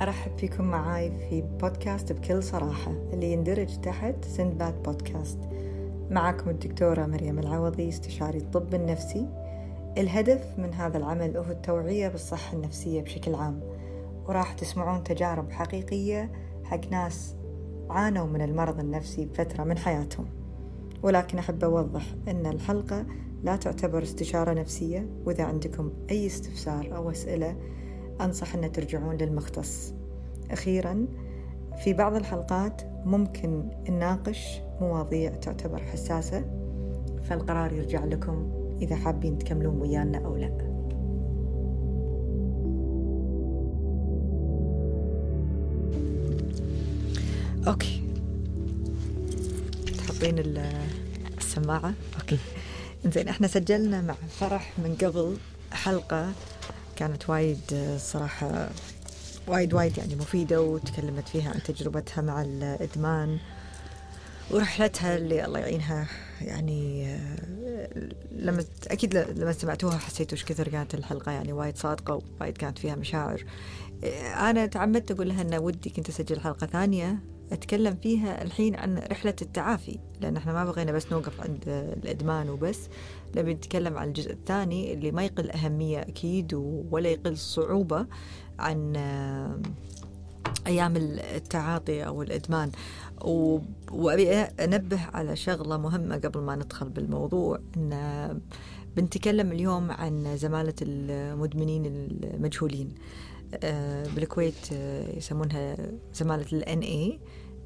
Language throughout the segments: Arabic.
أرحب فيكم معاي في بودكاست بكل صراحة اللي يندرج تحت سندباد بودكاست. معكم الدكتورة مريم العوضي استشاري الطب النفسي. الهدف من هذا العمل هو التوعية بالصحة النفسية بشكل عام وراح تسمعون تجارب حقيقية حق ناس عانوا من المرض النفسي بفترة من حياتهم. ولكن أحب أوضح أن الحلقة لا تعتبر استشارة نفسية وإذا عندكم أي استفسار أو أسئلة أنصح أن ترجعون للمختص. أخيرا في بعض الحلقات ممكن نناقش مواضيع تعتبر حساسة فالقرار يرجع لكم إذا حابين تكملون ويانا أو لا. okay. تحطين السماعة؟ okay. إنزين إحنا سجلنا مع فرح من قبل حلقة كانت وايد صراحة وايد وايد يعني مفيدة وتكلمت فيها عن تجربتها مع الإدمان ورحلتها اللي الله يعينها. يعني لما أكيد لما سمعتوها حسيتوا إيش كثر كانت الحلقة يعني وايد صادقة ووايد كانت فيها مشاعر. أنا تعمدت أقول لها أن ودي كنت أسجل حلقة ثانية. أتكلم فيها الحين عن رحلة التعافي لأن إحنا ما بغينا بس نوقف عند الإدمان وبس. نبي نتكلم عن الجزء الثاني اللي ما يقل أهمية أكيد ولا يقل صعوبة عن أيام التعاطي أو الإدمان. وأبي أنبه على شغلة مهمة قبل ما ندخل بالموضوع أن بنتكلم اليوم عن زمالة المدمنين المجهولين. بالكويت يسمونها زمالة ال NA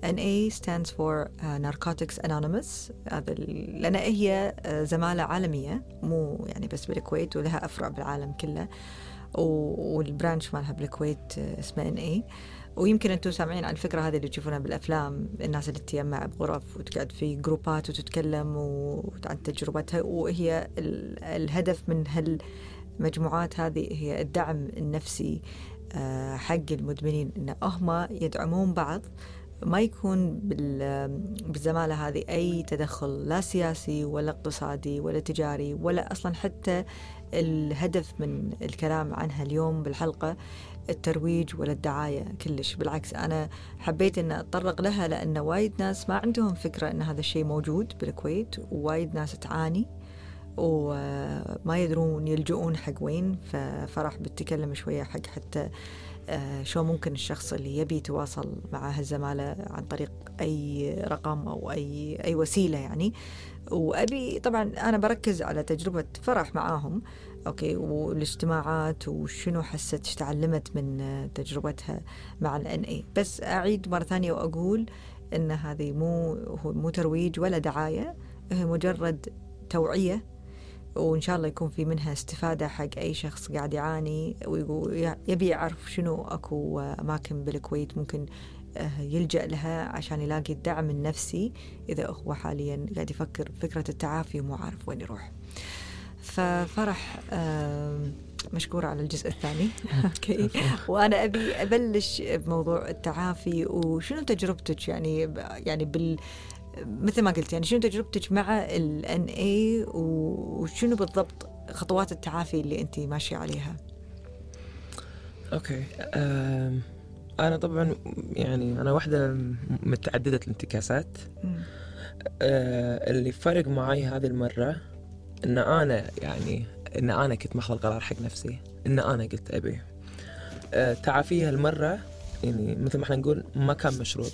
NA stands for Narcotics Anonymous. هذا لأن هي زمالة عالمية. مو يعني بس بالكويت ولها أفرع بالعالم كله. والبرانش مالها بالكويت اسمه NA ويمكن أنتم سامعين عن الفكرة هذه اللي تشوفونها بالأفلام. الناس اللي تجمع بغرف وتقعد في جروبات وتتكلم عن تجربتها. وهي الهدف من هالمجموعات هذه هي الدعم النفسي حق المدمنين. إن هم يدعمون بعض ما يكون بالزمالة هذه أي تدخل لا سياسي ولا اقتصادي ولا تجاري ولا أصلا حتى الهدف من الكلام عنها اليوم بالحلقة الترويج ولا الدعاية كلش. بالعكس أنا حبيت أن أتطرق لها لأن وايد ناس ما عندهم فكرة أن هذا الشيء موجود بالكويت ووايد ناس تعاني وما يدرون يلجؤون حق وين ففرح بتكلم شوية حق حتى شو ممكن الشخص اللي يبي يتواصل مع هالزمالة عن طريق أي رقم أو أي أي وسيلة يعني. وأبي طبعا أنا بركز على تجربة فرح معاهم okay والاجتماعات وشنو حست إيش تعلمت من تجربتها مع ال NA بس أعيد مرة ثانية وأقول إن هذه مو مو ترويج ولا دعاية هي مجرد توعية وإن شاء الله يكون في منها استفادة حق أي شخص قاعد يعاني ويبي يعرف شنو أكو أماكن بالكويت ممكن يلجأ لها عشان يلاقي الدعم النفسي إذا هو حاليا قاعد يفكر بفكرة التعافي ومو عارف وين يروح. ففرح مشكورة على الجزء الثاني. أوكي. وأنا أبي أبلش بموضوع التعافي وشنو تجربتك يعني يعني بال مثل ما قلت يعني شنو تجربتك مع ال NA وشنو بالضبط خطوات التعافي اللي أنت ماشية عليها؟ أوكي أه أنا طبعا يعني أنا واحدة متعددة الانتكاسات. أه اللي فرق معي هذه المرة إن أنا يعني إن أنا كنت ماخذ القرار حق نفسي إن أنا قلت أبي. أه تعافيها المره يعني مثل ما إحنا نقول ما كان مشروط.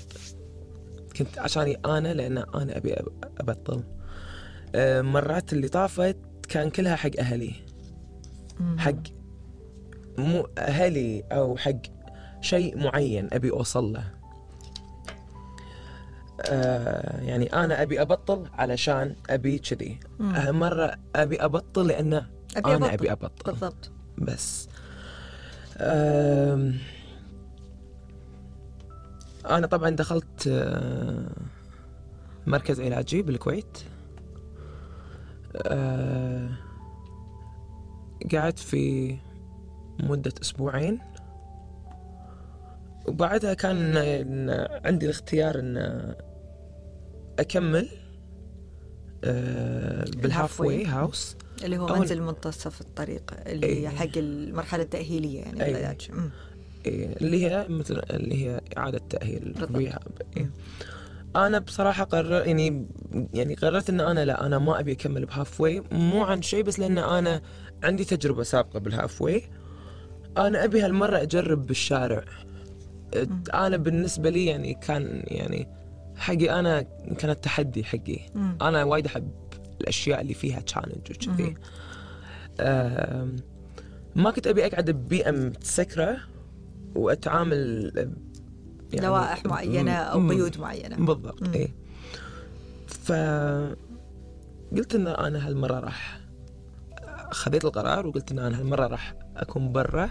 كنت عشاني أنا لأن أنا أبي أبطل. أه مرات اللي طافت كان كلها حق أهلي. حق مو أهلي أو حق شيء معين أبي أوصل له. آه يعني أنا أبي أبطل علشان أبي كذي. مرة أبي أبطل لأن أبي أنا أبطل. أبي أبطل. بالضبط. بس. آه أنا طبعا دخلت آه مركز علاجي بالكويت. آه قعدت في مدة أسبوعين. وبعدها كان عندي الاختيار إن أكمل آه، بالهاف واي. هاوس. اللي هو منزل منتصف الطريق اللي إيه. حق المرحلة التأهيلية يعني أي. إيه اللي هي مثل اللي هي إعادة تأهيل بالضبط. ريهاب إيه. أنا بصراحة قرر يعني يعني قررت إن أنا لا أنا ما أبي أكمل ب halfway. مو عن شيء بس لأن أنا عندي تجربة سابقة بال halfway. أنا أبي هالمرة أجرب بالشارع. أنا بالنسبة لي يعني كان يعني حقي أنا كان التحدي حقي. أنا وايد أحب الأشياء اللي فيها challenge وكذي. ما كنت أبي أقعد ببيئة متسكرة. وأتعامل يعني لوائح معينة أو. قيود معينة بالضبط مم. إيه ف قلت إن أنا هالمرة راح خذيت القرار وقلت إن أنا هالمرة راح أكون برا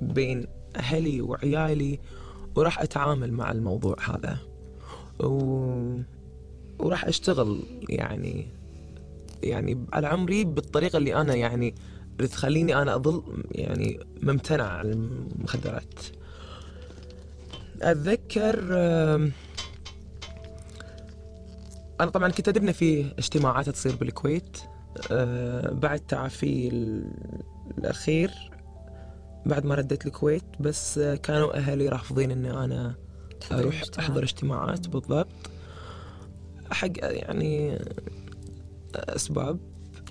بين أهلي وعيالي وراح أتعامل مع الموضوع هذا و... وراح أشتغل يعني يعني على عمري بالطريقة اللي أنا يعني اللي تخليني أنا أظل يعني ممتنع عن المخدرات. أتذكر أنا طبعا كنت أدري إن في اجتماعات تصير بالكويت آه، بعد تعافي ال- الأخير بعد ما رديت الكويت بس كانوا أهلي رافضين إني أنا أروح. أحضر اجتماعات بالضبط. حق يعني أسباب.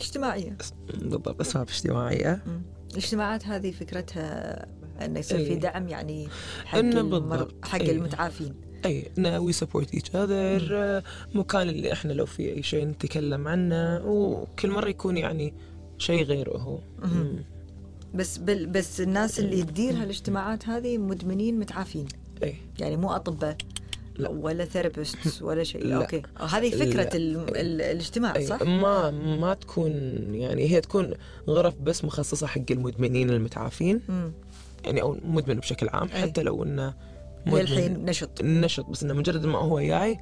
اجتماعيه بالضبط أسباب اجتماعية. الاجتماعات هذه فكرتها إنه يصير في إيه. دعم يعني حق المر... حق إيه. المتعافين. اي we support each other مكان اللي إحنا لو في أي شيء نتكلم عنه وكل مرة يكون يعني شيء غيره هو. بس بل بس الناس اللي تدير هالاجتماعات هذه مدمنين متعافين. اي يعني مو أطباء. لا. ولا therapist ولا شيء لا. okay هذه فكرة لا. ال... ال... الاجتماع صح؟ ما ما تكون يعني هي تكون غرف بس مخصصة حق المدمنين المتعافين مم. يعني أو مدمن بشكل عام أي. حتى لو إنه مدمن الحين نشط نشط بس إنه مجرد ما هو جاي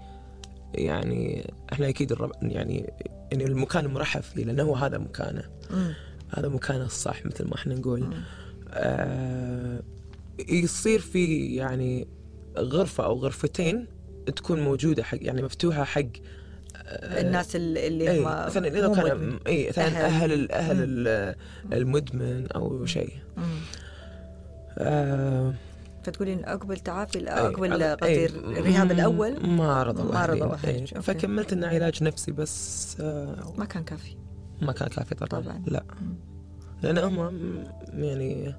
يعني إحنا أكيد الرب يعني يعني المكان المرحب فيه لأنه هو هذا مكانه مم. هذا مكانه الصح مثل ما إحنا نقول. آه يصير في يعني غرفة أو غرفتين تكون موجودة حق يعني مفتوحة حق آه، الناس ال- اللي اي هم مثلا إذا كان. اي مثلا. أهل أهل المدمن أو شيء. آه فتقولين عقب التعافي أي، عقب أي، قصدي الرهاب الأول ما رضوا ما رضوا. فكملت إنه علاج نفسي بس آه ما كان كافي ما كان كافي طبعا, طبعاً. لا. لأن هم يعني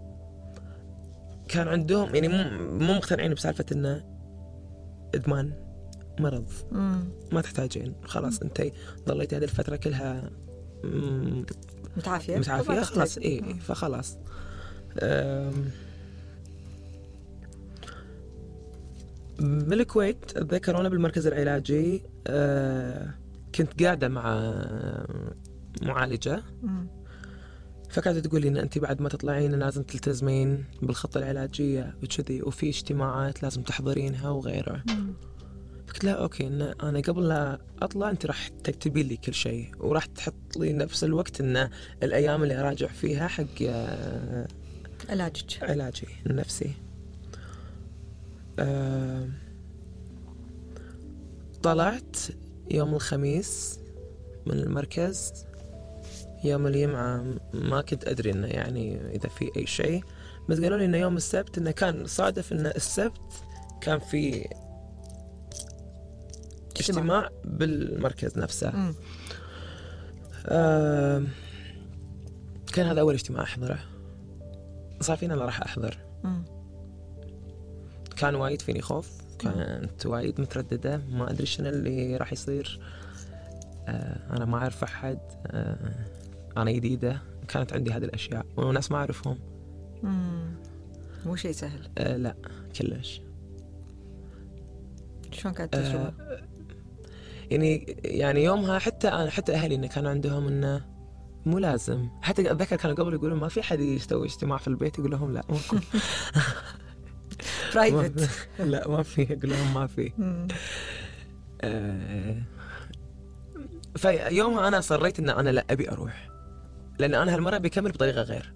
كان عندهم يعني مو مقتنعين بسالفة إنه إدمان مرض مم. ما تحتاجين خلاص أنت ضليت هذه الفترة كلها متعافية متعافية خلاص. اي. فخلاص بالكويت اتذكر وأنا بالمركز العلاجي أه، كنت قاعدة مع معالجة مم. فكانت تقول لي إن انت بعد ما تطلعين لازم تلتزمين بالخطة العلاجية وكذي وفي اجتماعات لازم تحضرينها وغيره. قلت لها أوكي إن أنا قبل لا أطلع انت راح تكتبين لي كل شيء وراح تحط لي نفس الوقت إن الأيام اللي أراجع فيها حق آه، علاجك. علاجي النفسي. آه، طلعت يوم الخميس من المركز. يوم الجمعة ما كنت أدري إنه يعني إذا في أي شيء بس قالوا لي إنه يوم السبت إنه كان صادف إنه السبت كان في اجتماع. بالمركز نفسه. مم. آه كان هذا أول اجتماع أحضره. صار فينا أنا راح أحضر. مم. كان وايد فيني خوف كانت وايد مترددة ما أدري شنو اللي راح يصير. آه أنا ما أعرف أحد. آه أنا جديدة كانت عندي هذه الأشياء وناس ما أعرفهم. مم. مو شيء سهل. آه لا كلش. شلون كانت آه التجربه؟ يعني يعني يومها حتى أنا حتى أهلي إنه كانوا عندهم إنه مو لازم. حتى أتذكر كانوا قبل يقولون ما في حد يسوي اجتماع في البيت يقول لهم لا ماكو برايفت لا ما في أقول لهم ما في. آه، فيومها أنا صريت إن أنا لا أبي أروح. لأن أنا هالمرة بكمل بطريقة غير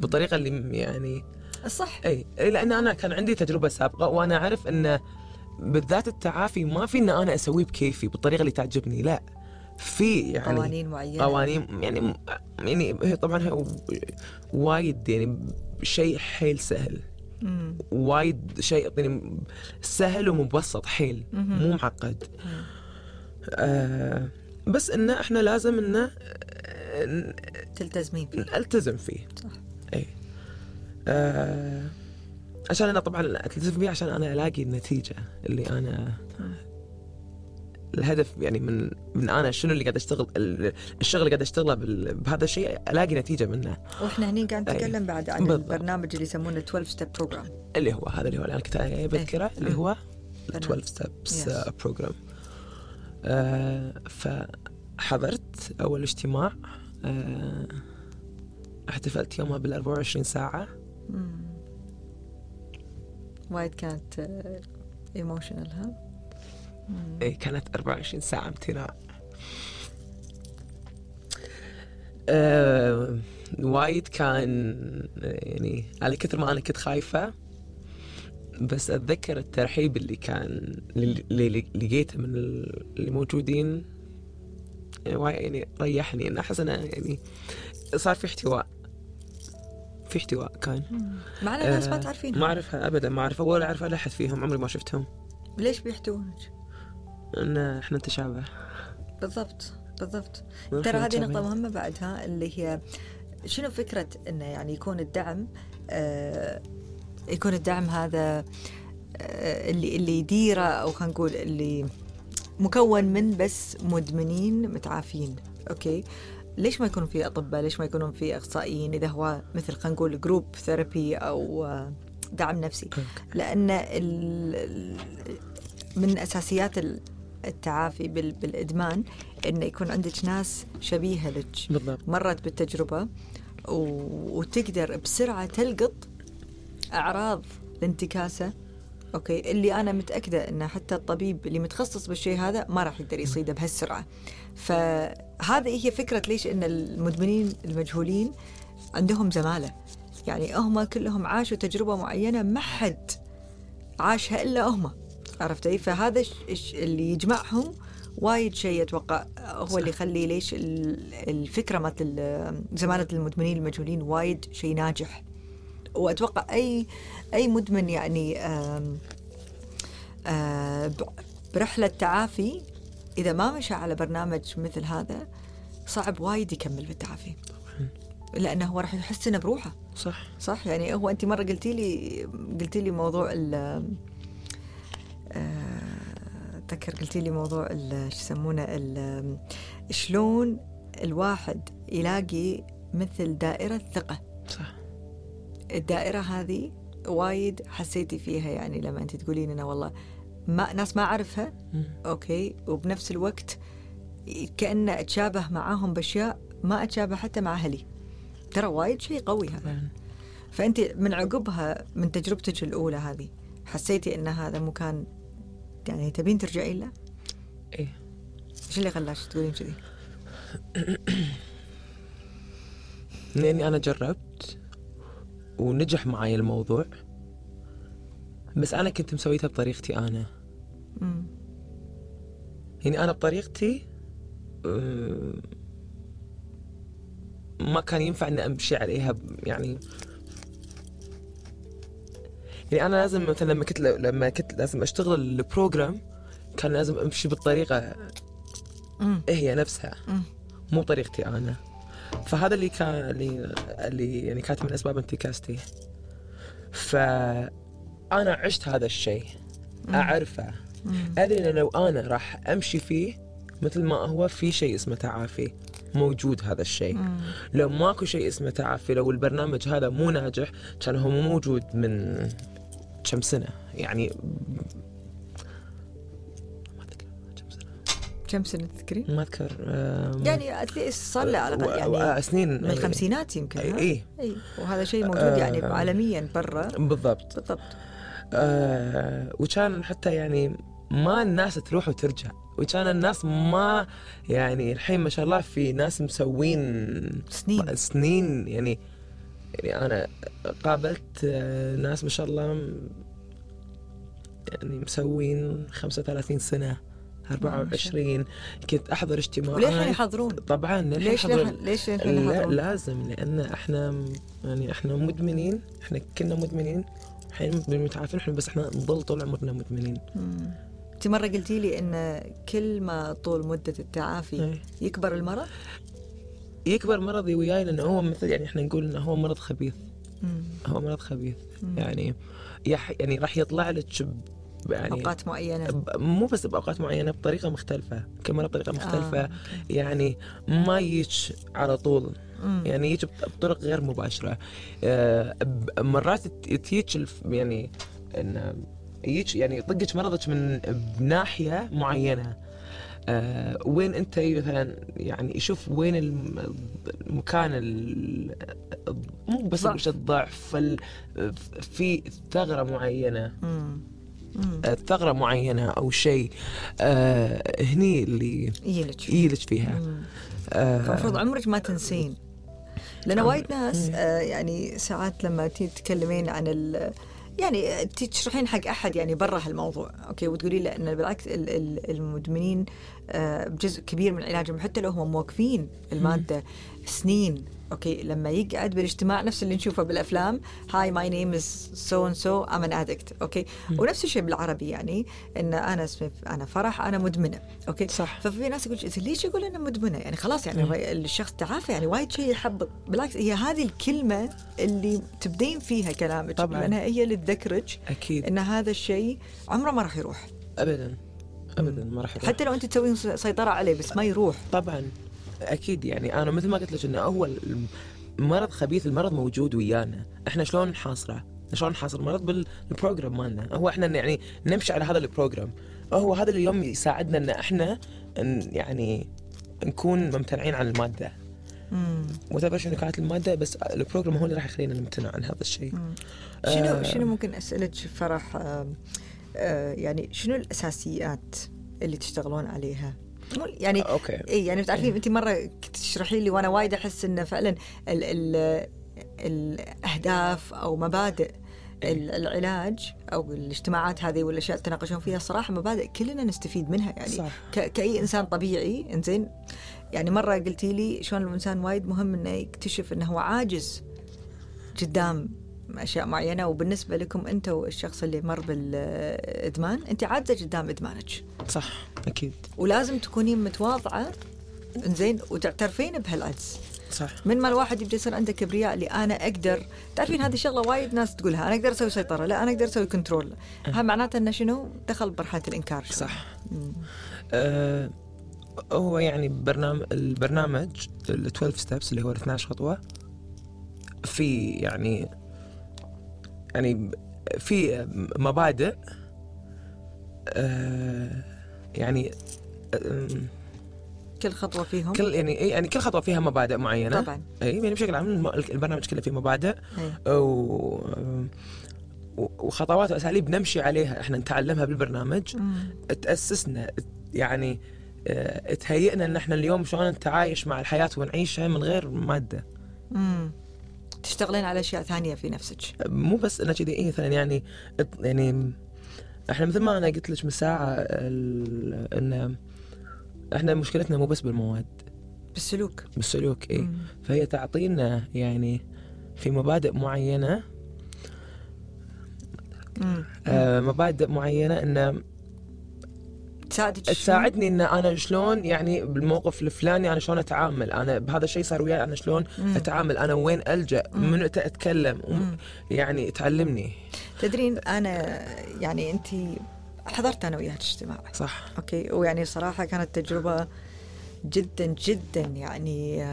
بالطريقة اللي يعني الصح إي لأن أنا كان عندي تجربة سابقة وأنا أعرف إن بالذات التعافي ما في إن أنا أسويه بكيفي بالطريقة اللي تعجبني لا في يعني قوانين معينة قوانين يعني يعني هي طبعا هي وايد يعني شيء حيل سهل مم. وايد شيء يعني سهل ومبسط حيل مهم. مو معقد مم. آه بس انه إحنا لازم انه تلتزمين فيه نلتزم فيه صح إي آه عشان أنا طبعا ألتزم فيه عشان أنا ألاقي النتيجة اللي أنا الهدف يعني من من أنا شنو اللي قاعد أشتغل ال- الشغل اللي قاعد أشتغله بهذا الشيء ألاقي نتيجة منه وإحنا هني قاعد. نتكلم بعد عن بالضبط. البرنامج اللي يسمونه 12 step program اللي هو هذا اللي هو اللي أنا كنت بذكره اللي. هو برنامج. 12 steps. program فحضرت أول اجتماع احتفلت يومها بال 24 ساعة. وايد كانت ايموشنال ها؟ مم. اي كانت 24 ساعة امتناع. آه وايد كان يعني على كثر ما أنا كنت خايفة بس أتذكر الترحيب اللي كان اللي لقيته من اللي موجودين يعني ريحني انه أحس إنه يعني صار في احتواء. في احتواء كان. معنا ناس ما آه، تعرفين ما أعرفها ابدا ما أعرفها ولا أعرف أحد فيهم عمري ما شفتهم. ليش بيحتوونك؟ إن إحنا نتشابه. بالضبط بالضبط. ترى هذه. نقطة مهمة بعدها اللي هي شنو فكرة انه يعني يكون الدعم آه يكون الدعم هذا آه اللي اللي يديره أو خلينا نقول اللي مكون من بس مدمنين متعافين. okay. ليش ما يكونوا في أطباء؟ ليش ما يكونون في أخصائيين؟ إذا هو مثل خلينا نقول group therapy أو آه، دعم نفسي. لأن من أساسيات ال- التعافي بال- بالإدمان انه يكون عندك ناس شبيهة لك. بالضبط. مرت بالتجربة وتقدر بسرعة تلقط أعراض الانتكاسه okay اللي أنا متأكدة إنه حتى الطبيب اللي متخصص بالشيء هذا ما راح يقدر يصيده بهالسرعة. فهذه هي فكرة ليش إن المدمنين المجهولين عندهم زمالة. يعني هم كلهم عاشوا تجربة معينة ما حد عاشها إلا هم عرفت اي فهذا اللي يجمعهم وايد شيء أتوقع هو اللي يخلي ليش ال- الفكرة مالت ال- زمالة المدمنين المجهولين وايد شيء ناجح. وأتوقع أي أي مدمن يعني برحلة تعافي إذا ما مشى على برنامج مثل هذا صعب وايد يكمل بالتعافي. لأنه هو راح يحس إنه بروحه. صح. صح يعني هو انت مرة قلتي لي قلتي لي موضوع ال آه، أتذكر قلتي لي موضوع ال- شو يسمونه ال- شلون الواحد يلاقي مثل دائرة ثقة. صح. الدائرة هذه وايد حسيتي فيها يعني لما أنت تقولين إنه والله ما ناس ما أعرفها. أوكي وبنفس الوقت كانه أتشابه معاهم بأشياء ما أتشابه حتى مع أهلي ترى وايد شيء قوي هذا. فأنت من عقبها من تجربتك الأولى هذه حسيتي إن هذا مكان يعني تبين ترجعين له؟ إيه إيش اللي خلاك تقولين كذي؟ لأني أنا جربت ونجح معي الموضوع. بس أنا كنت مسويتها بطريقتي أنا. امم يعني أنا بطريقتي آه، ما كان ينفع إني أمشي عليها يعني. يعني أنا لازم مثلا لما كنت لما كنت لازم أشتغل البروجرام كان لازم أمشي بالطريقة امم هي نفسها أمم. مو طريقتي أنا. فهذا اللي كان اللي اللي يعني كانت من أسباب انتكاستي. فأنا عشت هذا الشيء. أعرفه. أدري ان لو أنا راح أمشي فيه مثل ما هو في شيء اسمه تعافي. موجود هذا الشيء. أمم. لو ماكو شيء اسمه تعافي لو البرنامج هذا مو ناجح كان هو مو موجود من كم سنة. يعني كم سنة تذكرين؟ ما أذكر آم، يعني اتليست صار له على الاقل و- يعني و- سنين من الخمسينات يمكن؟ إي إي وهذا شيء موجود. يعني عالميا برا بالضبط بالضبط آه وكان حتى يعني ما الناس تروح وترجع وكان الناس ما يعني الحين ما شاء الله في ناس مسوين سنين سنين يعني يعني أنا قابلت آه، ناس ما شاء الله يعني مسوين 35 سنة 24 كنت أحضر اجتماعات وللحين يحضرون طبعا للحين ليش. للحين- ليش للحين لا يحضرون؟ لازم لأن إحنا يعني إحنا مدمنين إحنا كنا مدمنين الحين متعافين إحنا بس إحنا نضل طول عمرنا مدمنين أنت مرة قلتي لي إن كل ما طول مدة التعافي إيه. يكبر المرض يكبر مرضي وياي لأنه هو مثل يعني إحنا نقول إنه هو مرض خبيث مم. هو مرض خبيث مم. يعني يعني راح يطلع لك يعني أوقات معينة. مو بس بأوقات معينة بطريقة مختلفة كل مره بطريقه مختلفة. آه. يعني ما يجيك على طول. مم. يعني يجي بط- بطرق غير مباشرة. آه، مرات ت- تجيك الف- يعني إن يجيك يعني يطقك مرضك من بناحيه معينة. آه وين أنت مثلا يعني شوف وين الم- المكان ال- مو بس الضعف ال- في ثغرة معينة. مم. آه، ثغرة معينة أو شيء آه هني اللي يجيلك يجيلك فيها. مم. آه عمرك ما تنسين. لأن وايد ناس مم. آه، يعني ساعات لما تتكلمين عن ال يعني تشرحين حق أحد يعني برا هالموضوع أوكي؟ وتقولي له إن بالعكس ال- ال- المدمنين آه، جزء كبير من علاجهم حتى لو هم موقفين المادة سنين أوكي لما يقعد بالاجتماع نفس اللي نشوفه بالأفلام hi my name is so and so I'm an addict okay ونفس الشيء بالعربي يعني إن أنا اسمي أنا فرح أنا مدمنة. okay؟ صح. ففي ناس يقول "إذا ليش يقول أنا مدمنة؟ يعني خلاص يعني الري- الشخص تعافى يعني وايد شيء يحبط بالعكس هي هذه الكلمة اللي تبدين فيها كلامك طبعاً. لأنها هي اللي تذكرك أكيد. إن هذا الشيء عمره ما راح يروح. ابدا. ابدا ما راح يروح. حتى لو أنت تسوين سيطرة عليه بس ما يروح. طبعا. أكيد يعني أنا مثل ما قلت لك إنه اول مرض خبيث المرض موجود ويانا. إحنا شلون نحاصره؟ شلون نحاصر المرض بال program مالنا. هو إحنا يعني نمشي على هذا ال program هو هذا اليوم يساعدنا إن إحنا يعني نكون ممتنعين عن المادة. whatever شنو كانت المادة؟ بس ال program هو اللي راح يخلينا نمتنع عن هذا الشيء. شنو آه. شنو ممكن أسألك فرح؟ آه، آه، يعني شنو الأساسيات اللي تشتغلون عليها؟ مو يعني okay. اي يعني بتعرفين انت مرة كنت تشرحي لي وأنا وايد أحس انه فعلا ال ال الأهداف أو مبادئ ال- العلاج أو الاجتماعات هذه والأشياء اللي تناقشون فيها صراحة مبادئ كلنا نستفيد منها يعني. صح. كأي إنسان طبيعي إنزين؟ يعني مرة قلتي لي شلون الإنسان وايد مهم إنه يكتشف إنه هو عاجز قدام أشياء معينة وبالنسبة لكم أنت والشخص اللي مر بالإدمان أنت عاجزه قدام إدمانك. صح أكيد. ولازم تكونين متواضعة إنزين وتعترفين بهالعجز. صح. من ما الواحد يبدأ يصير عنده كبرياء اللي أنا أقدر تعرفين هذه شغله وايد ناس تقولها أنا أقدر أسوي سيطرة لا أنا أقدر أسوي control ها معناته إنه شنو؟ دخل بمرحله الإنكار. شوي. صح. مم. آه هو يعني برنامج البرنامج ال 12 steps اللي هو ال 12 خطوة في يعني يعني في مبادئ آه يعني آم، كل خطوة فيهم كل يعني يعني كل خطوة فيها مبادئ معينة طبعا اي يعني بشكل عام البرنامج كله فيه مبادئ أي. و وخطوات وأساليب نمشي عليها إحنا نتعلمها بالبرنامج مم. تأسسنا يعني آه، تهيئنا إن إحنا اليوم شلون نتعايش مع الحياة ونعيشها من غير مادة مم. تشتغلين على أشياء ثانية في نفسك مو بس انه كذي إيه مثلا يعني يعني إحنا مثل ما أنا قلت لك من ساعه إن إحنا مشكلتنا مو بس بالمواد بالسلوك بالسلوك اي. فهي تعطينا يعني في مبادئ معينة مم. آه مبادئ معينة إن تساعدك؟ تساعدني إن أنا شلون يعني بالموقف الفلاني أنا شلون أتعامل أنا بهذا الشيء صار وياي أنا شلون مم. أتعامل أنا وين ألجأ. من أتكلم مم. يعني تعلمني تدرين أنا يعني أنت حضرت أنا وياك اجتماع صح أوكي ويعني صراحة كانت تجربة جدا جدا يعني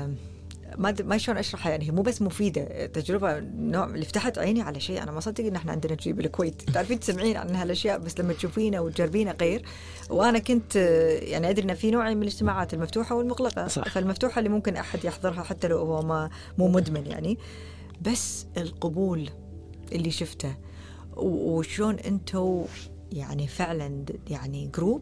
ما ما شلون أشرحها؟ يعني هي مو بس مفيدة تجربة نوع اللي فتحت عيني على شيء. أنا ما صدق إن إحنا عندنا شيء بالكويت. تعرفين تسمعين عن هالأشياء؟ بس لما تشوفينه وتجربينه غير. وأنا كنت يعني أدري إن في نوعين من الاجتماعات المفتوحة والمغلقة. صح. فالمفتوحة اللي ممكن أحد يحضرها حتى لو هو ما مو مدمن يعني. بس القبول اللي شفته. وشلون أنتم يعني فعلا يعني جروب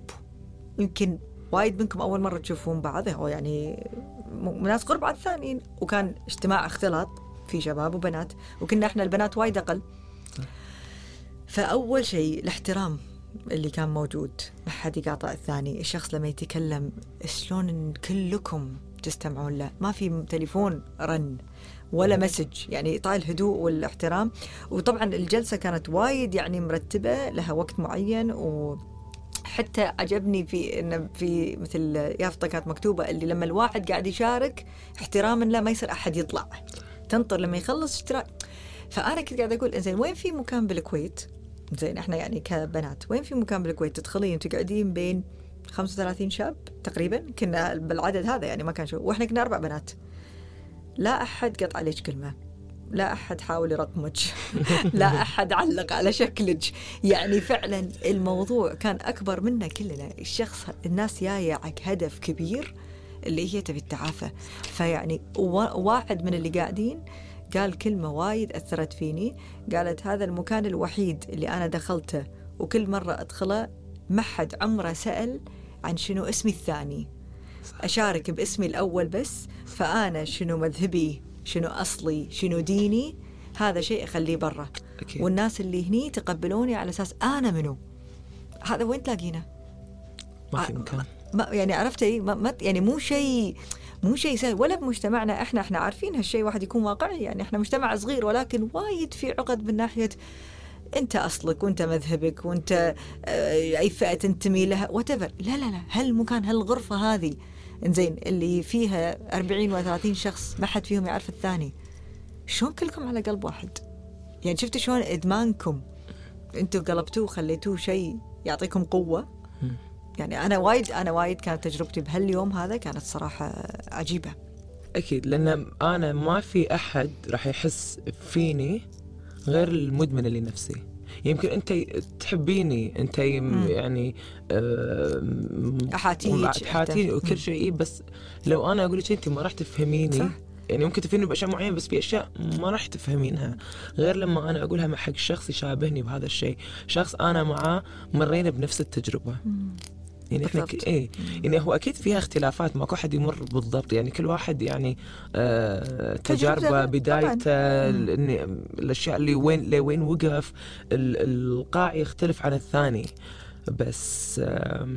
يمكن وايد منكم أول مرة تشوفون بعض. أو يعني م- ناس قرب بعض ثانيين. وكان اجتماع اختلاط في شباب وبنات وكنا إحنا البنات وايد أقل. فأول شيء الاحترام اللي كان موجود ما حد يقاطع الثاني. الشخص لما يتكلم شلون كلكم تستمعون له؟ ما في تليفون رن ولا مسج. يعني طال الهدوء والاحترام. وطبعا الجلسة كانت وايد يعني مرتبة لها وقت معين و حتى عجبني في انه في مثل يافطه كانت مكتوبة اللي لما الواحد قاعد يشارك احتراما له ما يصير أحد يطلع. تنطر لما يخلص اشتراك. فأنا كنت قاعدة أقول زين وين في مكان بالكويت؟ زين إحنا يعني كبنات وين في مكان بالكويت تدخلين تقعدين بين 35 شاب تقريبا؟ كنا بالعدد هذا يعني ما كان شو. وإحنا كنا أربع بنات. لا أحد قطع عليك كلمة. لا أحد حاول يرقمك. لا أحد علق على شكلك. يعني فعلا الموضوع كان أكبر منا كلنا. الشخص الناس جاية عك هدف كبير اللي هي تبي التعافى. فيعني واحد من اللي قاعدين قال كلمة وايد أثرت فيني. قالت هذا المكان الوحيد اللي أنا دخلته وكل مرة أدخله ما حد عمره سأل عن شنو اسمي الثاني. أشارك باسمي الأول بس فأنا شنو مذهبي؟ شنو أصلي شنو ديني هذا شيء أخليه برا. أكيد. والناس اللي هني تقبلوني على أساس أنا منو؟ هذا وين تلاقينه؟ ما في مكان. ما يعني عرفتي ما يعني مو شيء مو شيء سهل. ولا بمجتمعنا إحنا إحنا عارفين هالشيء واحد يكون واقعي. يعني إحنا مجتمع صغير ولكن وايد في عقد من ناحية أنت أصلك وأنت مذهبك وأنت أي فئة تنتمي لها وات لا لا لا. هالمكان هالغرفة هذه إنزين اللي فيها 40 و 30 شخص ما حد فيهم يعرف الثاني. شلون كلكم على قلب واحد؟ يعني شفت شلون إدمانكم؟ أنتم قلبتوه خليتوه شيء يعطيكم قوة؟ يعني أنا وايد أنا وايد كانت تجربتي بهاليوم هذا كانت صراحة عجيبة. أكيد لأن أنا ما في أحد راح يحس فيني غير المدمن اللي نفسي. يمكن أنت تحبيني أنت يعني أحاتيك احاتيني وكل شيء بس لو أنا أقول لك أنت ما راح تفهميني صح. يعني ممكن تفهميني بأشياء معينة بس في أشياء ما راح تفهمينها. غير لما أنا أقولها مع حق شخص يشابهني بهذا الشيء. شخص أنا معاه مرينا بنفس التجربة. مم. يعني إحنا ك... إيه يعني هو أكيد فيها اختلافات ماكو احد يمر بالضبط. يعني كل واحد يعني آه تجاربه بدايته الأشياء اللي وين لوين وقف القاع يختلف عن الثاني. بس آه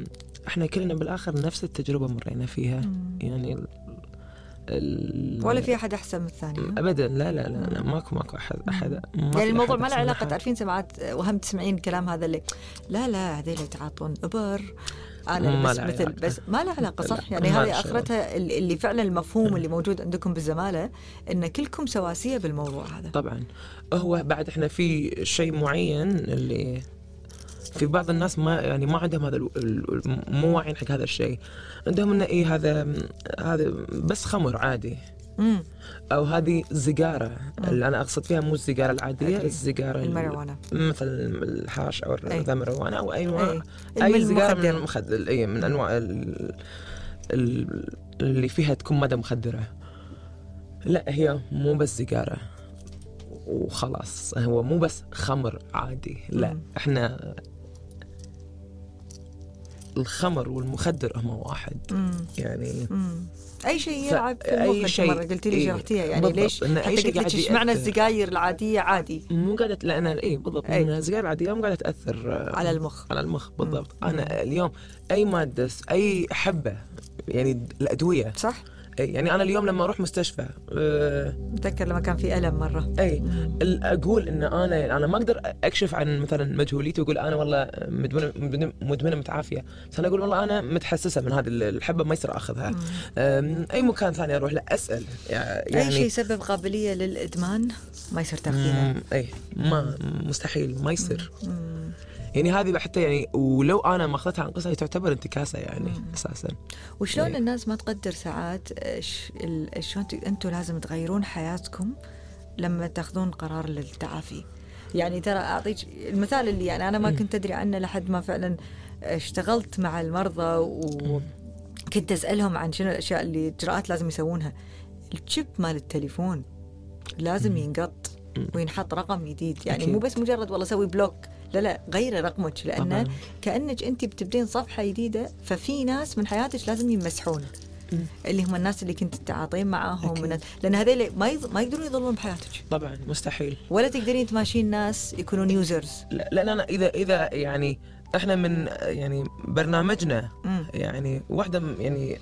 إحنا كلنا بالآخر نفس التجربة مرينا فيها. مم. يعني ولا في أحد أحسن من الثاني ابدا. لا لا لا, لا. ماكو ماكو أحد أحد. ما يعني الموضوع ما له علاقة تعرفين سمعات وهم تسمعين كلام هذا اللي لا لا هذول يتعاطون أبر. أنا بس مثل بس ما له علاقة صح؟ يعني هذه آخرتها اللي فعلا المفهوم اللي موجود عندكم بالزمالة إن كلكم سواسية بالموضوع هذا. طبعا. هو بعد إحنا في شيء معين اللي في بعض الناس ما يعني ما عندهم هذا مو واعيين حق هذا الشيء. عندهم إنه اي هذا هذا بس خمر عادي. مم. أو هذه زقاره اللي أنا أقصد فيها مو الزقاره العادية أكيد. الزقاره المروانة. مثل الحاش أو المروانه أو أي نوع. أي زقاره من المخدر إي من أنواع اللي فيها تكون ماده مخدرة. لا هي مو بس سيجارة. وخلاص هو مو بس خمر عادي لا إحنا الخمر والمخدر هم واحد. مم. يعني مم. أي شيء يلعب في أي شيء. مرة قلت لي جرحتيها يعني ليش؟ حتى قلت لك إيش معنى السجاير العادية عادي. مو قاعدة لأن اي بالضبط. أي. السجاير العادية مو قاعدة تأثر على المخ. على المخ بالضبط. مم. أنا اليوم أي مادة أي حبة يعني الأدوية صح. يعني أنا اليوم لما أروح مستشفى أه اتذكر لما كان في ألم مرة. اي أقول إن أنا أنا ما أقدر أكشف عن مثلا مجهوليتي وأقول أنا والله مدمنة مدمنة متعافية. بس أنا أقول والله أنا متحسسة من هذه الحبة ما يصير أخذها. أي مكان ثاني أروح لا أسأل. يعني أي شيء يسبب قابلية للإدمان ما يصير تاخذينه اي ما مستحيل ما يصير. مم. يعني هذه حتى يعني ولو أنا ما أخذتها عن قصة تعتبر انتكاسة يعني مم. أساسا. وشلون يعني الناس ما تقدر ساعات؟ شلون أنتم لازم تغيرون حياتكم لما تاخذون قرار للتعافي. يعني ترى أعطيك المثال اللي يعني أنا ما كنت أدري عنه لحد ما فعلا اشتغلت مع المرضى وكنت أسألهم عن شنو الأشياء اللي إجراءات لازم يسوونها. الشيب مال التليفون لازم ينقط. وينحط رقم جديد. يعني أكيد. مو بس مجرد والله سوي block لا لا غيري رقمك لأن كأنك أنت بتبدين صفحة جديدة ففي ناس من حياتك لازم يمسحون اللي هم الناس اللي كنت تتعاطين معاهم من لأن هذول ما يض... ما يقدرون يظلون بحياتك. طبعا مستحيل. ولا تقدرين تماشين ناس يكونون users لا لا أنا إذا إذا يعني إحنا من يعني برنامجنا مم. يعني واحدة يعني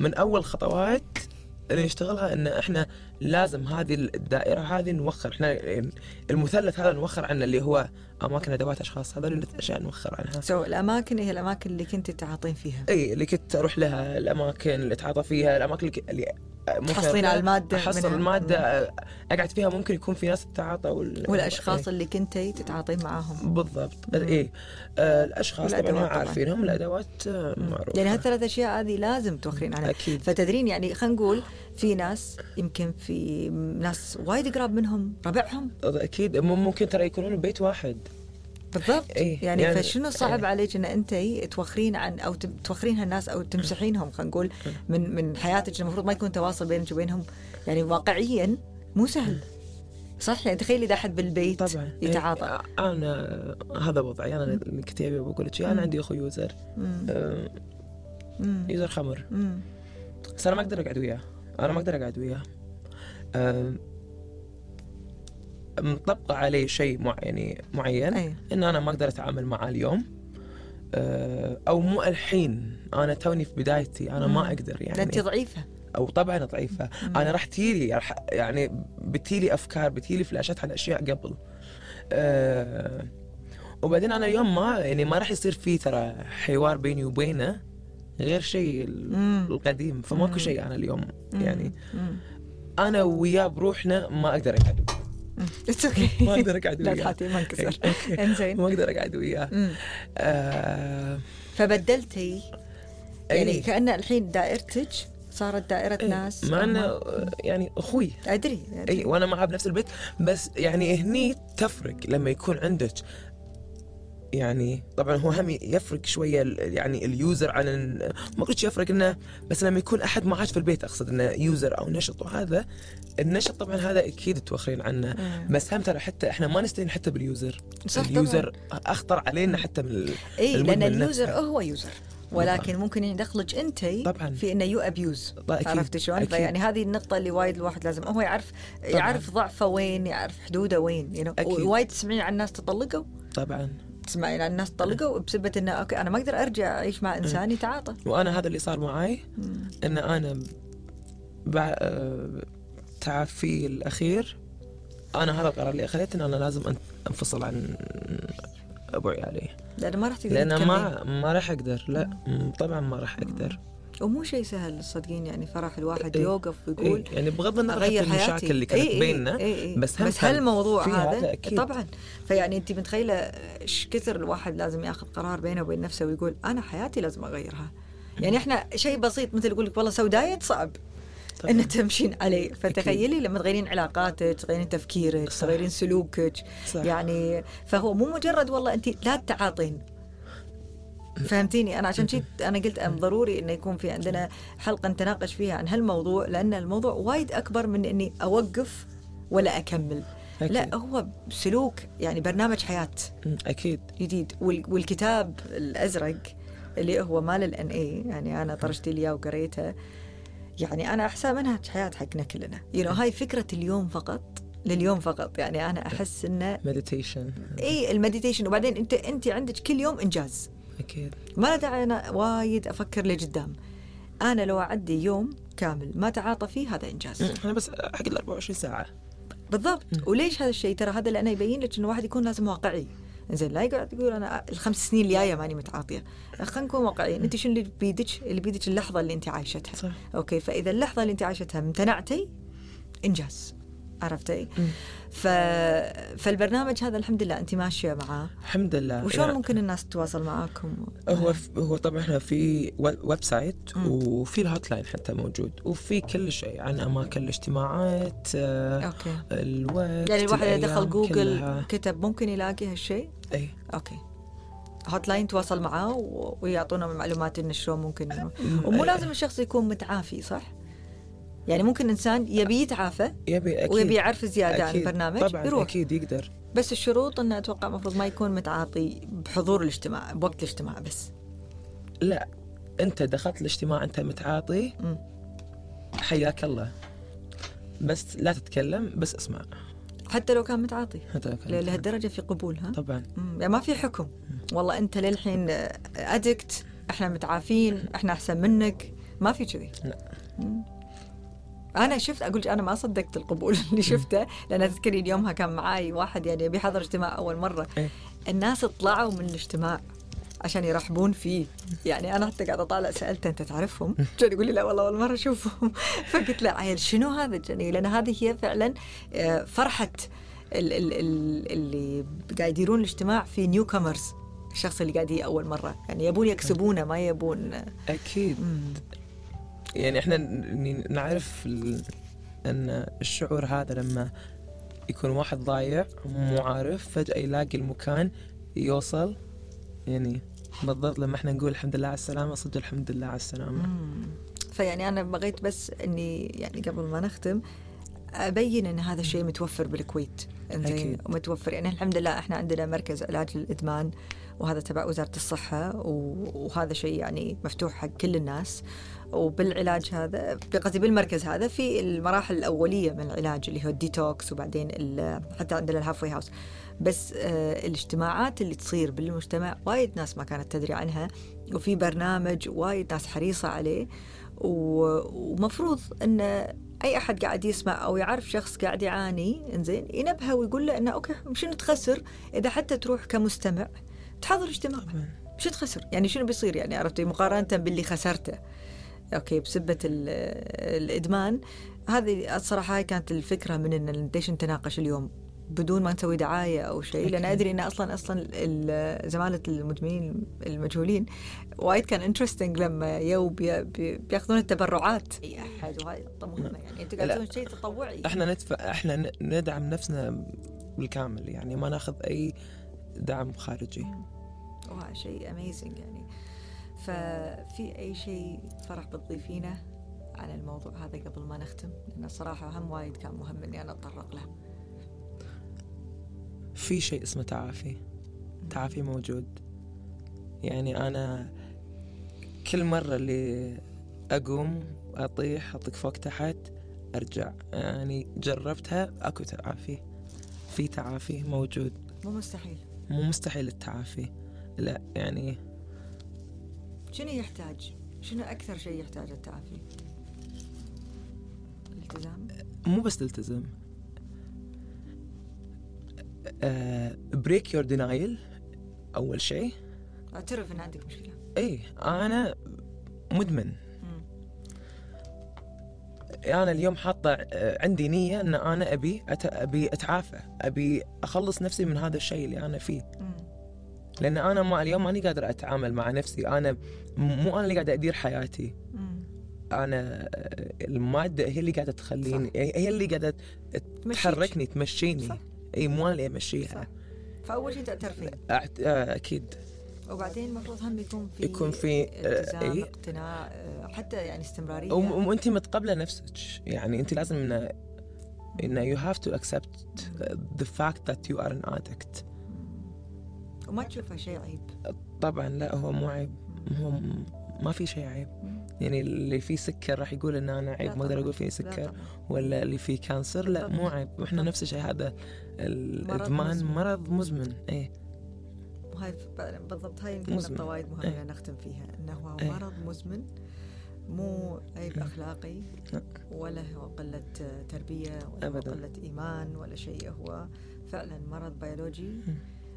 من أول خطوات اللي نشتغلها إن إحنا لازم هذه الدائرة هذه نوخر. إحنا المثلث هذا نوخر عنه اللي هو أماكن أدوات أشخاص. هذول الاشياء نوخر عنها. سو الأماكن هي الأماكن اللي كنت تعاطين فيها. إي اللي كنت أروح لها الأماكن اللي اتعاطى فيها الأماكن اللي تحصلين على المادة أحصل منها. المادة أقعد فيها ممكن يكون في ناس تتعاطى وال... والأشخاص إيه. اللي كنتي تتعاطين معاهم. بالضبط. مم. اي آه الأشخاص طبعا ما. عارفينهم. الأدوات آه، معروفة. يعني هالثلاث أشياء هذه لازم توخرين عنها أكيد. فتدرين يعني خلينا نقول في ناس يمكن في ناس وايد قراب منهم ربعهم. أكيد. مم- ممكن ترى يكونون ببيت واحد. بالضبط. إيه، يعني, يعني- فشنو صعب إيه. عليك إن أنت توخرين عن أو توخرين هالناس أو تمسحينهم خلينا نقول من من حياتك المفروض ما يكون تواصل بينك وبينهم. يعني واقعيا مو سهل. صح؟ يعني تخيلي إذا أحد بالبيت طبعا. يتعاطى. إيه، أنا هذا وضعي. أنا اللي كنت أبي بقول لك أنا. عندي أخوي user. مم. آه، مم. user خمر. بس أنا ما أقدر أقعد وياه. أنا ما أقدر أقعد وياه. مطبقة عليه شيء مع يعني معين أي ان أنا ما أقدر أتعامل معاه اليوم آه، أو مو الحين أنا توني في بدايتي أنا مم. ما أقدر يعني انت ضعيفة أو طبعا ضعيفة مم. أنا راح تيلي يعني بتيلي أفكار بتيلي flashات على أشياء قبل أه وبعدين أنا اليوم ما يعني ما راح يصير في ترى حوار بيني وبينه غير شيء. القديم فماكو. شيء أنا اليوم. يعني مم. أنا وياه بروحنا ما أقدر أقعد it's okay ما أقدر أقعد لا وياه تحاتي ما انكسر. إنزين ما أقدر أقعد وياه. آه فبدلتي يعني أي. كأن الحين دائرتك صارت دائرة أي. ناس مع انه يعني أخوي أدري أدري. اي وأنا معاه بنفس البيت بس يعني هني تفرق لما يكون عندك يعني طبعا هو هم يفرق شوية يعني ال user عن ما قلت يفرق إنه بس لما يكون أحد معاك في البيت أقصد إنه user أو نشط وهذا النشط طبعا هذا أكيد توخرين عنه. بس هم ترى حتى إحنا ما نستهين حتى بال user صح ال user أخطر علينا حتى من اي لأن ال user نفسه. هو user ولكن ممكن يدخلك أنت طبعاً. في إنه you abuse. عرفت شلون؟ فيعني هذه النقطة اللي وايد الواحد لازم هو يعرف يعرف ضعفه وين يعرف حدوده وين you know. أكيد. وايد تسمعين عن ناس تطلقوا طبعا تسمعين عن ناس تطلقوا بسبة إنه okay أنا ما أقدر أرجع أعيش مع إنسان يتعاطى. وأنا هذا اللي صار معاي مم. إن أنا بع... آه، تعافي الاخير أنا هذا القرار اللي أخذته إن أنا لازم أنفصل عن ابو عيالي لأن ما راح تقدر لأن تكملين. ما ما راح أقدر لا طبعا ما راح أقدر. ومو شيء سهل صدقين يعني فرح الواحد إيه. يوقف ويقول إيه يعني بغض النظر حياتي المشاكل اللي إيه كانت إيه بيننا إيه إيه. بس هم بس كان هالموضوع هذا, هذا أكيد. طبعا فيعني انت متخيلة إيش كثر الواحد لازم ياخذ قرار بينه وبين نفسه ويقول أنا حياتي لازم أغيرها يعني إحنا شيء بسيط مثل يقول لك والله سوي دايت صعب طبعاً. إن تمشين عليه فتخيلي لما تغيرين علاقاتك تغيرين تفكيرك صح. تغيرين سلوكك صح. يعني فهو مو مجرد والله انت لا تتعاطين فهمتيني؟ أنا عشان شيء أنا قلت أم ضروري إنه يكون في عندنا حلقة نتناقش فيها عن هالموضوع لأن الموضوع وايد أكبر من إني أوقف ولا أكمل. أكيد. لا هو سلوك يعني برنامج حياة أكيد. جديد. وال- والكتاب الأزرق اللي هو مال الان اي يعني أنا طرشت لي إياه وقريته. يعني أنا احسها منهج حياة حقنا كلنا. يو you know, هاي فكرة اليوم فقط لليوم فقط. يعني أنا أحس إنه meditation اي ال meditation. وبعدين أنت أنت عندك كل يوم إنجاز. أكيد. ما له داعي أنا وايد أفكر لقدام. أنا لو أعدي يوم كامل ما تعاطى فيه هذا إنجاز. أنا بس حق ال 24 ساعة. بالضبط. وليش هذا الشيء؟ ترى هذا لأنه يبين لك إنه الواحد يكون لازم واقعي. زين لا يقعد يقول أنا الخمس سنين الجاية ماني متعاطية. خلينا نكون واقعيين. أنت شنو اللي بيدك؟ اللي بيدك اللحظة اللي أنت عايشتها. صح. okay فإذا اللحظة اللي أنت عايشتها امتنعتي إنجاز. عرفتي. ف... فالبرنامج هذا الحمد لله انت ماشية معاه الحمد لله وشلون يعني ممكن الناس تتواصل معاكم هو ف- هو طبعا إحنا في website. وفي ال hotline حتى موجود وفي كل شيء عن أماكن الاجتماعات آه، okay الوقت يعني الواحد إذا دخل جوجل كلها. كتب ممكن يلاقي هالشيء إي okay hotline تواصل معاه ويعطونا معلومات إنه شلون ممكن مم. ومو لازم الشخص يكون متعافي صح؟ يعني ممكن إنسان يبي يتعافى يبي أكيد ويبي يعرف زيادة عن أكيد. البرنامج طبعا يروح أكيد يقدر بس الشروط إنه أتوقع المفروض ما يكون متعاطي بحضور الاجتماع بوقت الاجتماع بس لا أنت دخلت الاجتماع أنت متعاطي. حياك الله بس لا تتكلم بس اسمع حتى لو كان متعاطي هذا ل- كلام. لهالدرجة في قبول ها؟ طبعا. يعني ما في حكم والله أنت للحين ادكت إحنا متعافين إحنا أحسن منك ما في كذي لا. مم. أنا شفت أقول أنا ما صدقت القبول اللي شفته لأن تذكرين يومها كان معاي واحد يعني بيحضر اجتماع أول مرة. إيه. الناس طلعوا من الاجتماع عشان يرحبون فيه. يعني أنا حتى قاعدة أطالع سالته أنت تعرفهم؟ كان يقول لي لا والله أول مرة أشوفهم. فقلت له عيل شنو هذا؟ جني لأن هذه هي فعلا آه، فرحة ال- ال- ال- اللي قاعد يديرون الاجتماع في نيو كامرز الشخص اللي قاعد أول مرة. يعني يبون يكسبونه ما يبون أكيد. يعني إحنا نعرف أن الشعور هذا لما يكون واحد ضايع مو عارف فجأة يلاقي المكان يوصل يعني بالضبط لما إحنا نقول الحمد لله على السلامة صدق الحمد لله على السلامة. مم. فيعني أنا بغيت بس إني يعني قبل ما نختم أبين إن هذا الشيء متوفر بالكويت. أكيد. متوفر. يعني الحمد لله إحنا عندنا مركز علاج للإدمان وهذا تبع وزارة الصحة وهذا شيء يعني مفتوح حق كل الناس. وبالعلاج هذا قصدي بالمركز هذا في المراحل الأولية من العلاج اللي هو الديتوكس وبعدين حتى عندنا ال halfway house بس آه الاجتماعات اللي تصير بالمجتمع وايد ناس ما كانت تدري عنها وفي برنامج وايد ناس حريصة عليه ومفروض إن أي أحد قاعد يسمع أو يعرف شخص قاعد يعاني إنزين ينبهه ويقول له إنه okay شنو تخسر؟ إذا حتى تروح كمستمع تحضر اجتماع. شو تخسر؟ يعني شنو بيصير؟ يعني عرفتي مقارنة باللي خسرته. okay بسبة ال- الإدمان. هذه الصراحة هاي كانت الفكرة من إن ليش نتناقش اليوم. بدون ما نسوي دعاية أو شيء لأن. أدري إن أصلا أصلا ال- زمالة المدمنين المجهولين وايد كان interesting لما يو بي بي بياخذون التبرعات. إي احد وهاي نقطه مهمه يعني. أنتم قاعد. تسوون شيء تطوعي. إحنا ندفع إحنا ندعم نفسنا بالكامل يعني. ما ناخذ أي دعم خارجي. وهذا شيء amazing يعني. ففي أي شيء فرح بتضيفينه عن الموضوع هذا قبل ما نختم؟ لأن الصراحه هم وايد كان مهم إني أنا أتطرق له. في شيء اسمه تعافي. تعافي موجود. يعني أنا كل مرة اللي أقوم أطيح أطق فوق تحت أرجع. يعني جربتها أكو تعافي. في تعافي موجود. مو مستحيل. مو مستحيل التعافي. لا يعني شنو يحتاج؟ شنو أكثر شيء يحتاج التعافي الالتزام مو بس تلتزم break your denial أول شيء. أعترف إن عندك مشكلة. إيه أنا مدمن. أنا اليوم حاطة آه، عندي نية إن أنا أبي أت... أبي أتعافى أبي أخلص نفسي من هذا الشيء اللي أنا فيه. مم. لأن أنا ما اليوم ماني قادر أتعامل مع نفسي أنا مو أنا اللي قاعد أدير حياتي. أنا آه، المادة هي اللي قاعدة تخليني صح. هي اللي قاعدة. تحركني تمشيني صح. إي مو أنا اللي أمشيها صح. فأول شيء تعترفين أعت... آه، أكيد وبعدين المفروض هم يكون في يكون في، آه، التزام إيه. اقتناع حتى يعني استمرارية وانت متقبلة نفسك يعني انت لازم ان إن you have to accept the fact that you are an addict وما تشوفها شيء عيب طبعا لا هو مو عيب هو ما في شيء عيب يعني اللي فيه سكر راح يقول إن أنا عيب ما أقدر. أقول فيه سكر. ولا اللي فيه cancer لا مو عيب وإحنا نفس الشيء هذا الإدمان. مرض مزمن إيه وهاي بالضبط هاي يمكن. نقطة وايد مهمة إيه. نختم فيها إنه هو إيه. مرض مزمن مو عيب أخلاقي لا. ولا هو قلة تربية ولا أبداً. قلة إيمان ولا شيء هو فعلا مرض بيولوجي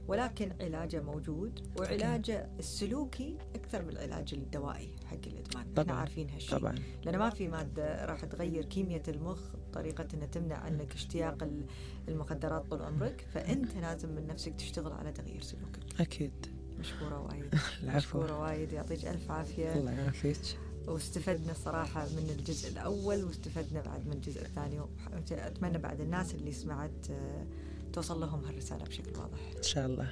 ولكن علاجه موجود وعلاجه السلوكي أكثر من العلاج الدوائي حق الإدمان. إحنا طبعاً. عارفين هالشيء. طبعا. لأن ما في مادة راح تغير كيمياء المخ بطريقة أنها تمنع عنك اشتياق ال- المخدرات طول عمرك. فأنت لازم من نفسك تشتغل على تغيير سلوكك. أكيد. مشكورة وايد. العفو. مشكورة وايد. يعطيك ألف عافية. الله يعافيك. واستفدنا الصراحة من الجزء الأول واستفدنا بعد من الجزء الثاني. وح- أتمنى بعد الناس اللي سمعت آه، توصل لهم هالرسالة بشكل واضح. إن شاء الله.